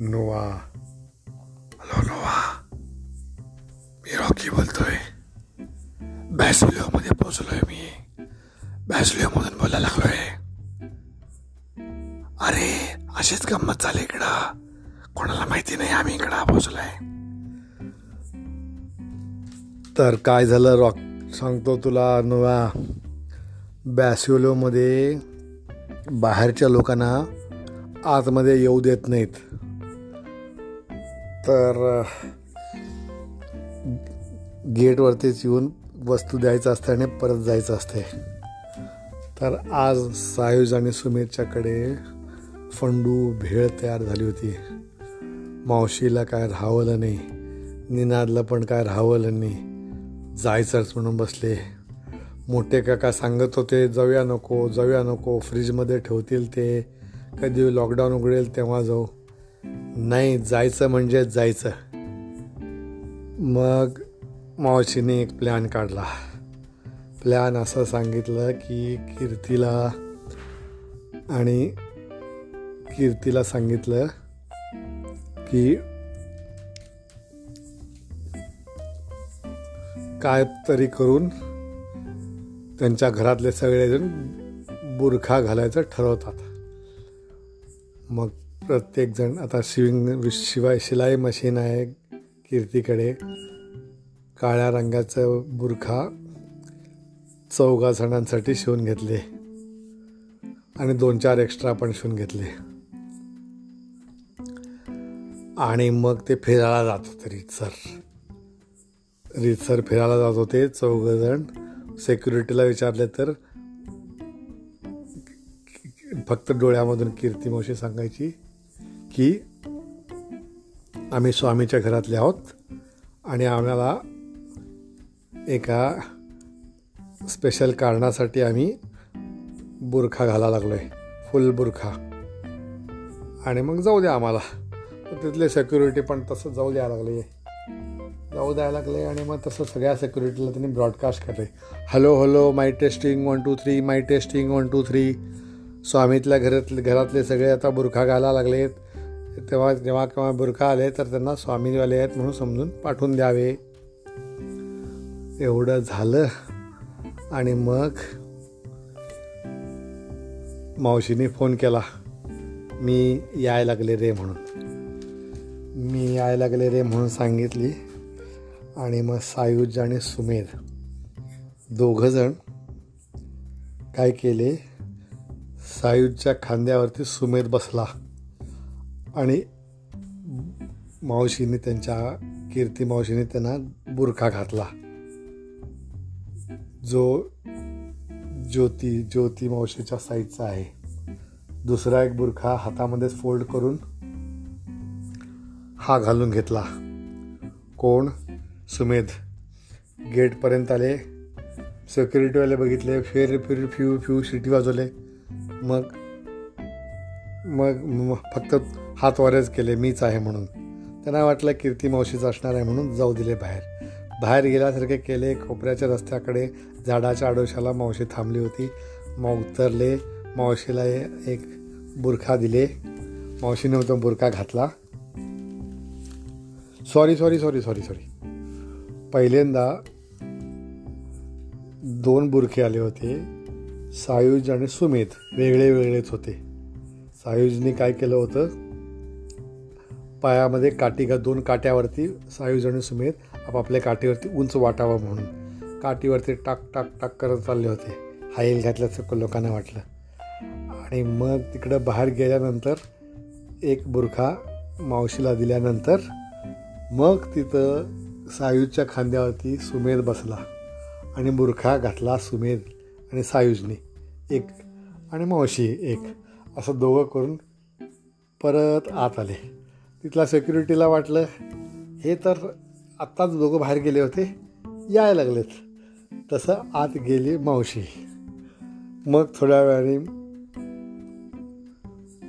Nova. Hello Nova. मी Rocky बोलतोय. मध्ये पोचलोय मी. मधून बोलायला लागलोय. अरे अशीच गंमत झाली इकडं. कोणाला माहिती नाही आम्ही इकडं पोचलोय तर काय झालं रॉक? सांगतो तुला नोवा. बॅसिओलोमध्ये बाहेरच्या लोकांना आतमध्ये येऊ देत नाहीत. तर गेटवरतीच येऊन वस्तू द्यायचं असते आणि परत जायचं असते तर आज सायुज आणि सुमेरच्याकडे फंडू भेळ तयार झाली होती. मावशीला काय राहावलं नाही निनादला पण काय राहावलं नाही. जायचंच म्हणून बसले. मोठे काका सांगत होते जाऊया नको जाऊया नको फ्रीजमध्ये ठेवतील ते. कधी लॉकडाऊन उघडेल तेव्हा जाऊ. नाही जायचं म्हणजे जायचं. मग मावशीने एक प्लॅन काढला. प्लॅन असं सांगितलं की कीर्तीला आणि कीर्तीला सांगितलं की काय तरी करून त्यांच्या घरातले सगळेजण बुरखा घालायचं ठरवतात. मग प्रत्येकजण आता शिविंग शिवाय शिलाई मशीन आहे कीर्तीकडे. काळ्या रंगाचं बुरखा चौघा जणांसाठी शिवून घेतले. आणि दोन चार एक्स्ट्रा पण शिवून घेतले. आणि मग ते फिरायला जात होते रीतसर. रीतसर फिरायला जात होते चौघजण सेक्युरिटीला विचारले तर फक्त डोळ्यामधून कीर्ती मावशी सांगायची की आम्ही स्वामीच्या घरातले आहोत आणि आम्हाला एका स्पेशल कारणासाठी आम्ही बुरखा घाला लागलो आहे फुल बुरखा. आणि मग जाऊ द्या आम्हाला. तिथले सेक्युरिटी पण तसं जाऊ द्यायला लागले. जाऊ द्यायला लागले आणि मग तसं सगळ्या सेक्युरिटीला त्यांनी ब्रॉडकास्ट केले hello hello my testing one two three my testing one two three स्वामीतल्या घरातले घरातले सगळे आता बुरखा घालायला लागलेत. तेव्हा जेव्हा केव्हा बुरखा आले तर त्यांना स्वामीवाले आहेत म्हणून समजून पाठवून द्यावे. एवढं झालं आणि मग मावशीने फोन केला. मी याय लागले रे म्हणून. मी याय लागले रे म्हणून सांगितली. आणि मग सायुज आणि सुमेध दोघंजण काय केले? सायुजच्या खांद्यावरती सुमेध बसला. आणि मावशीने त्यांच्या कीर्ती मावशीने त्यांना बुरखा घातला. जो ज्योती ज्योती मावशीच्या साईजचा आहे. दुसरा एक बुरखा हातामध्ये फोल्ड करून हा घालून घेतला. कोण? सुमेध. गेटपर्यंत आले. सिक्युरिटीवाले बघितले. फेर फिर फ्यू फ्यू शिटी वाजवले. मग मग फक्त हात वारेच केले मीच आहे म्हणून. त्यांना वाटलं कीर्ती मावशीच असणार आहे म्हणून जाऊ दिले बाहेर. बाहेर गेल्यासारखे केले खोपऱ्याच्या रस्त्याकडे झाडाच्या आडोशाला मावशी थांबली होती. मग उतरले मावशीला एक बुरखा दिले. मावशीने तो बुरखा घातला. Sorry sorry sorry sorry sorry पहिल्यांदा दोन बुरखे आले होते सायुज आणि सुमेध वेगळे वेगळेच होते. सायुजने काय केलं होतं? पायामध्ये काठी घा दोन काट्यावरती सायू सुमेत सुमेध आपापल्या काठीवरती उंच वाटावं म्हणून. काठीवरती टाक टाक टाक करत चालले होते. हाईल घातल्याचं लोकांना वाटलं. आणि मग तिकडं बाहेर गेल्यानंतर एक बुरखा मावशीला दिल्यानंतर मग तिथं सायूजच्या खांद्यावरती सुमेध बसला आणि बुरखा घातला सुमेध आणि सायूजने एक आणि मावशी एक असं दोघं करून परत आत आले. तिथला सेक्युरिटीला वाटलं. हे तर आत्ताच दोघं बाहेर गेले होते. यायला लागलेत. तसं आत गेली मावशी. मग थोड्या वेळाने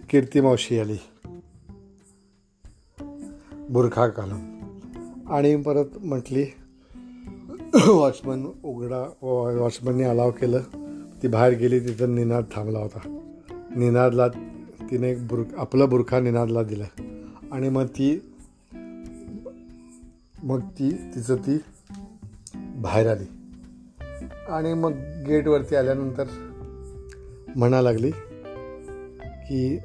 कीर्ती मावशी आली. बुरखा घालून आणि परत म्हटली वॉचमन उघडा. वॉचमनने अलाव केलं. ती बाहेर गेली तिथं निनाद थांबला होता. निनादला तिने एक बुर आपलं बुरखा निनादला दिलं. आणि मग ती मग ती तिचं ती बाहेर आली. आणि मग गेटवरती आल्यानंतर म्हणा लागली की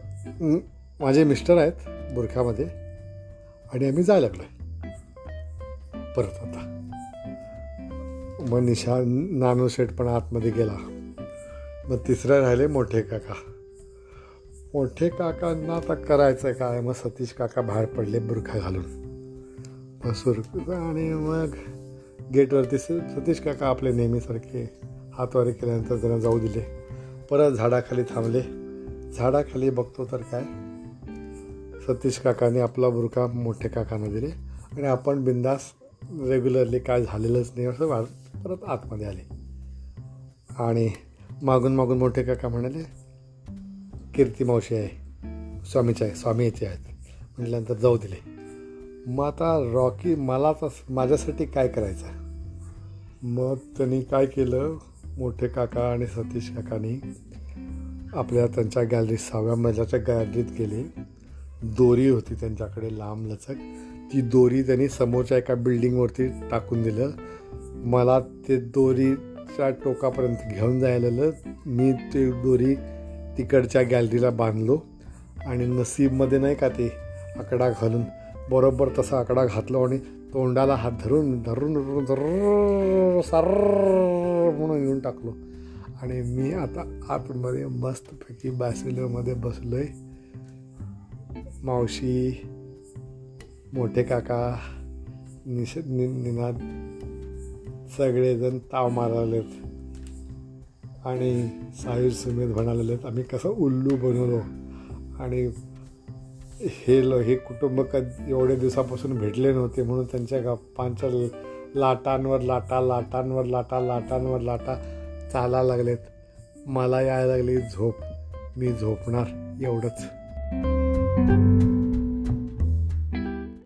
माझे मिस्टर आहेत बुरख्यामध्ये आणि आम्ही जायला लागलो परत आता. मग निशा नानू शेठ पण आतमध्ये गेला. मग तिसरं राहिले मोठे काका. मोठे काकांना आता करायचं काय? मग सतीश काका बाहेर पडले बुरखा घालून. मग सुर आणि मग गेटवरती स- सतीश काका आपले नेहमीसारखे हातवारी केल्यानंतर त्यांना जाऊ दिले. परत झाडाखाली थांबले. झाडाखाली बघतो तर काय? सतीश काकाने आपला बुरखा मोठे काकांना दिले आणि आपण बिंदास रेग्युलरली काय झालेलंच नाही असं वाढ परत आतमध्ये आले. आणि मागून मागून मोठे काका म्हणाले कीर्ती मावशी आहे स्वामीच्या आहे स्वामी याचे आहेत. म्हटल्यानंतर जाऊ दिले. मग आता रॉकी मला माझ्यासाठी काय करायचं? मग त्यांनी काय केलं? मोठे काका आणि सतीश काकानी आपल्या त्यांच्या गॅलरीत सहाव्या मजल्याच्या गॅलरीत गेले. दोरी होती त्यांच्याकडे लांब लचक. ती दोरी त्यांनी समोरच्या एका बिल्डिंगवरती टाकून दिलं. मला ते दोरीच्या टोकापर्यंत घेऊन जायला मी ते दोरी तिकडच्या गॅलरीला बांधलो आणि नसीबमध्ये नाही का ते आकडा घालून बरोबर तसा आकडा घातलो आणि तोंडाला हात धरून धरून धरून धरून सर म्हणून येऊन टाकलो. आणि मी आता आतमध्ये मस्तपैकी बॅसिलोमध्ये बसलो आहे मावशी मोठे काका निष नि निनाद सगळेजण ताव मारालेत. आणि साहिर सुमेध म्हणालेले आहेत आम्ही कसं उल्लू बनवलो. आणि हे ल हे कुटुंब कधी एवढ्या दिवसापासून भेटले नव्हते म्हणून त्यांच्या गप्पांच्या लाटांवर लाटा लाटांवर लाटा लाटांवर लाटा चाला लागलेत. मला यायला लागली झोप. मी झोपणार एवढंच.